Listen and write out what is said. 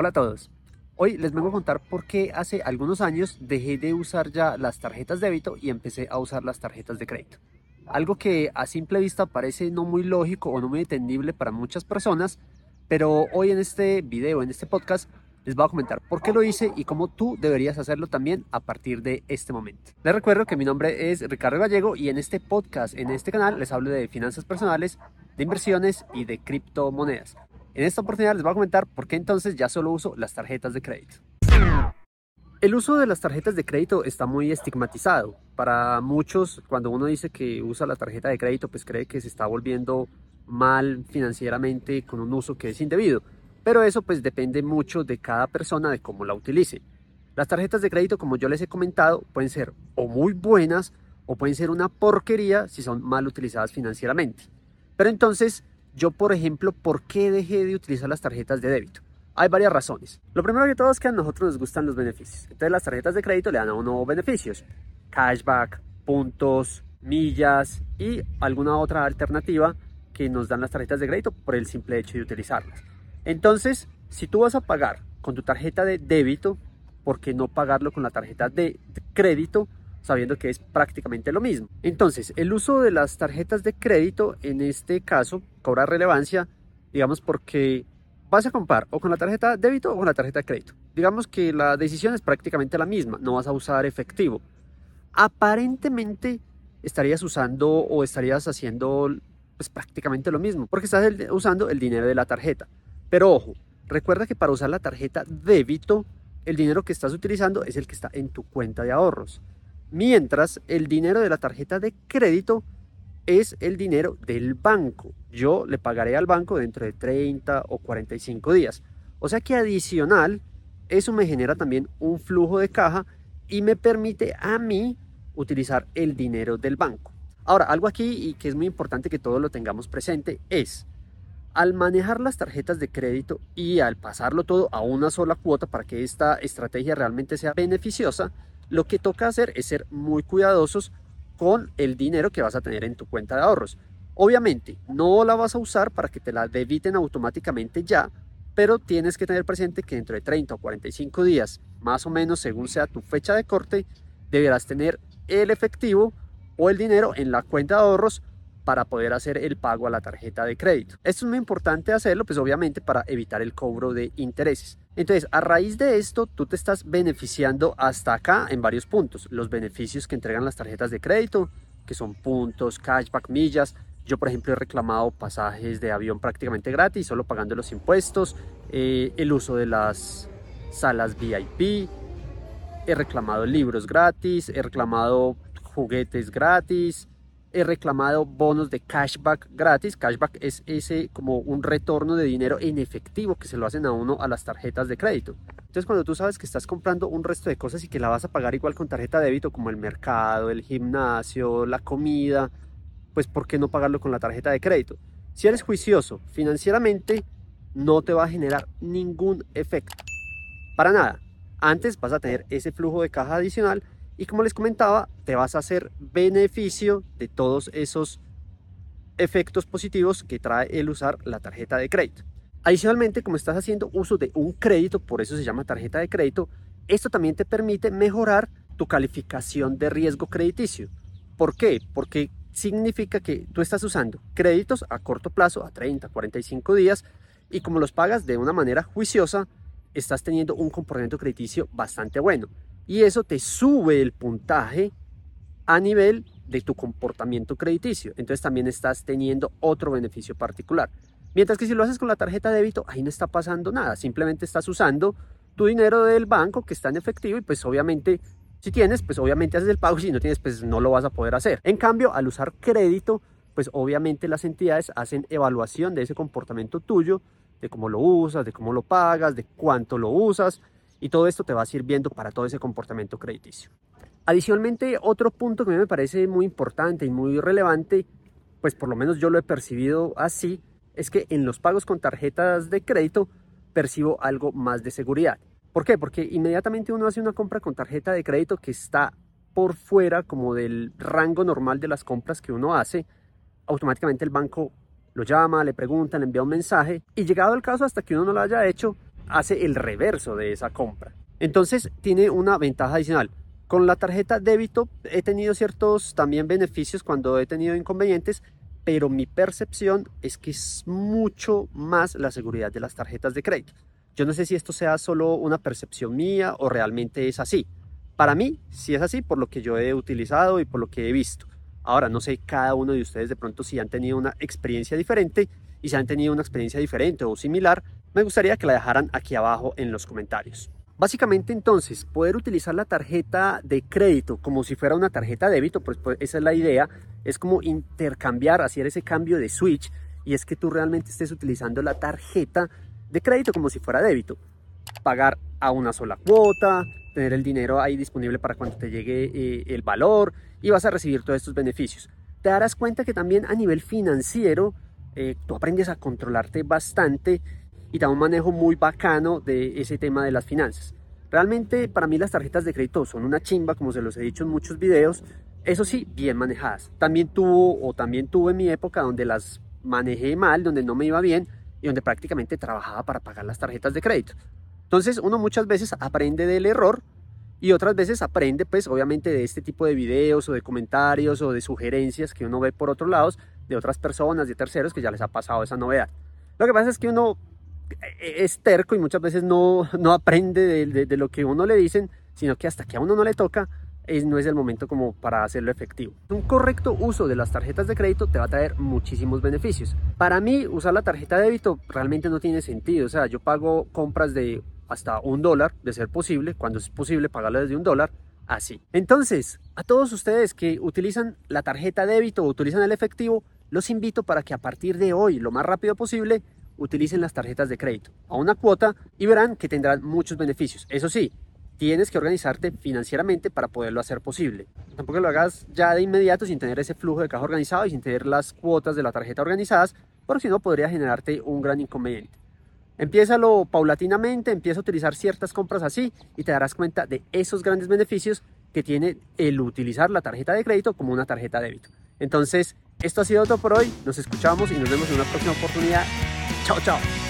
Hola a todos. Hoy les vengo a contar por qué hace algunos años dejé de usar ya las tarjetas de débito y empecé a usar las tarjetas de crédito. Algo que a simple vista parece no muy lógico o no muy entendible para muchas personas, pero hoy en este video, en este podcast, les voy a comentar por qué lo hice y cómo tú deberías hacerlo también a partir de este momento. Les recuerdo que mi nombre es Ricardo Gallego y en este podcast, en este canal, les hablo de finanzas personales, de inversiones y de criptomonedas. En esta oportunidad les voy a comentar por qué entonces ya solo uso las tarjetas de crédito. El uso de las tarjetas de crédito está muy estigmatizado. Para muchos, cuando uno dice que usa la tarjeta de crédito, pues cree que se está volviendo mal financieramente con un uso que es indebido. Pero eso pues depende mucho de cada persona, de cómo la utilice. Las tarjetas de crédito, como yo les he comentado, pueden ser o muy buenas o pueden ser una porquería si son mal utilizadas financieramente. Pero entonces, yo, por ejemplo, ¿por qué dejé de utilizar las tarjetas de débito? Hay varias razones. Lo primero que todo es que a nosotros nos gustan los beneficios. Entonces las tarjetas de crédito le dan a uno beneficios. Cashback, puntos, millas y alguna otra alternativa que nos dan las tarjetas de crédito por el simple hecho de utilizarlas. Entonces, si tú vas a pagar con tu tarjeta de débito, ¿por qué no pagarlo con la tarjeta de crédito? Sabiendo que es prácticamente lo mismo. Entonces, el uso de las tarjetas de crédito en este caso cobra relevancia, digamos, porque vas a comprar o con la tarjeta débito o con la tarjeta de crédito. Digamos que la decisión es prácticamente la misma, no vas a usar efectivo. Aparentemente estarías usando o estarías haciendo pues prácticamente lo mismo, porque estás usando el dinero de la tarjeta. Pero ojo, recuerda que para usar la tarjeta débito, el dinero que estás utilizando es el que está en tu cuenta de ahorros mientras el dinero de la tarjeta de crédito es el dinero del banco. Yo le pagaré al banco dentro de 30 o 45 días. O sea que adicional, eso me genera también un flujo de caja y me permite a mí utilizar el dinero del banco. Ahora, algo aquí y que es muy importante que todos lo tengamos presente es, al manejar las tarjetas de crédito y al pasarlo todo a una sola cuota para que esta estrategia realmente sea beneficiosa, lo que toca hacer es ser muy cuidadosos con el dinero que vas a tener en tu cuenta de ahorros. Obviamente, no la vas a usar para que te la debiten automáticamente ya, pero tienes que tener presente que dentro de 30 o 45 días, más o menos según sea tu fecha de corte, deberás tener el efectivo o el dinero en la cuenta de ahorros para poder hacer el pago a la tarjeta de crédito. Esto es muy importante hacerlo, pues obviamente para evitar el cobro de intereses. Entonces, a raíz de esto, tú te estás beneficiando hasta acá en varios puntos. Los beneficios que entregan las tarjetas de crédito, que son puntos, cashback, millas. Yo, por ejemplo, he reclamado pasajes de avión prácticamente gratis, solo pagando los impuestos, eh, el uso de las salas VIP, he reclamado libros gratis, he reclamado juguetes gratis, he reclamado bonos de cashback gratis. Cashback es ese como un retorno de dinero en efectivo que se lo hacen a uno a las tarjetas de crédito. Entonces cuando tú sabes que estás comprando un resto de cosas y que la vas a pagar igual con tarjeta de débito como el mercado, el gimnasio, la comida, pues ¿por qué no pagarlo con la tarjeta de crédito? Si eres juicioso financieramente, no te va a generar ningún efecto. Para nada. Antes vas a tener ese flujo de caja adicional y como les comentaba, te vas a hacer beneficio de todos esos efectos positivos que trae el usar la tarjeta de crédito. Adicionalmente, como estás haciendo uso de un crédito, por eso se llama tarjeta de crédito, esto también te permite mejorar tu calificación de riesgo crediticio. ¿Por qué? Porque significa que tú estás usando créditos a corto plazo, a 30, 45 días, y como los pagas de una manera juiciosa, estás teniendo un comportamiento crediticio bastante bueno y eso te sube el puntaje a nivel de tu comportamiento crediticio. Entonces también estás teniendo otro beneficio particular. Mientras que si lo haces con la tarjeta de débito, ahí no está pasando nada. Simplemente estás usando tu dinero del banco que está en efectivo y pues obviamente si tienes, pues obviamente haces el pago. Si no tienes, pues no lo vas a poder hacer. En cambio, al usar crédito, pues obviamente las entidades hacen evaluación de ese comportamiento tuyo, de cómo lo usas, de cómo lo pagas, de cuánto lo usas y todo esto te va sirviendo para todo ese comportamiento crediticio. Adicionalmente, otro punto que a mí me parece muy importante y muy relevante, pues por lo menos yo lo he percibido así, es que en los pagos con tarjetas de crédito percibo algo más de seguridad. ¿Por qué? Porque inmediatamente uno hace una compra con tarjeta de crédito que está por fuera como del rango normal de las compras que uno hace, automáticamente el banco lo llama, le pregunta, le envía un mensaje y llegado el caso hasta que uno no lo haya hecho, hace el reverso de esa compra. Entonces tiene una ventaja adicional. Con la tarjeta débito he tenido ciertos también beneficios cuando he tenido inconvenientes, pero mi percepción es que es mucho más la seguridad de las tarjetas de crédito. Yo no sé si esto sea solo una percepción mía o realmente es así. Para mí, sí es así por lo que yo he utilizado y por lo que he visto. Ahora, no sé cada uno de ustedes de pronto si han tenido una experiencia diferente y si han tenido una experiencia diferente o similar, me gustaría que la dejaran aquí abajo en los comentarios. Básicamente entonces, poder utilizar la tarjeta de crédito como si fuera una tarjeta de débito, pues, pues esa es la idea, es como intercambiar, hacer ese cambio de switch y es que tú realmente estés utilizando la tarjeta de crédito como si fuera débito. Pagar a una sola cuota, tener el dinero ahí disponible para cuando te llegue eh, el valor y vas a recibir todos estos beneficios. Te darás cuenta que también a nivel financiero eh, tú aprendes a controlarte bastante y da un manejo muy bacano de ese tema de las finanzas. Realmente para mí las tarjetas de crédito son una chimba, como se los he dicho en muchos videos, eso sí, bien manejadas. También tuvo o también tuve mi época donde las manejé mal, donde no me iba bien y donde prácticamente trabajaba para pagar las tarjetas de crédito. Entonces uno muchas veces aprende del error y otras veces aprende pues obviamente de este tipo de videos o de comentarios o de sugerencias que uno ve por otros lados de otras personas, de terceros que ya les ha pasado esa novedad. Lo que pasa es que uno es terco y muchas veces no, no aprende de, lo que uno le dicen, sino que hasta que a uno no le toca, es, no es el momento como para hacerlo efectivo. Un correcto uso de las tarjetas de crédito te va a traer muchísimos beneficios. Para mí, usar la tarjeta de débito realmente no tiene sentido. O sea, yo pago compras de hasta un dólar, de ser posible, cuando es posible pagarlo desde un dólar, así. Entonces, a todos ustedes que utilizan la tarjeta de débito o utilizan el efectivo, los invito para que a partir de hoy, lo más rápido posible, utilicen las tarjetas de crédito a una cuota y verán que tendrán muchos beneficios. Eso sí, tienes que organizarte financieramente para poderlo hacer posible. Tampoco lo hagas ya de inmediato sin tener ese flujo de caja organizado y sin tener las cuotas de la tarjeta organizadas, porque si no podría generarte un gran inconveniente. Empiézalo paulatinamente, empieza a utilizar ciertas compras así y te darás cuenta de esos grandes beneficios que tiene el utilizar la tarjeta de crédito como una tarjeta de débito. Entonces, esto ha sido todo por hoy. Nos escuchamos y nos vemos en una próxima oportunidad. 挑战。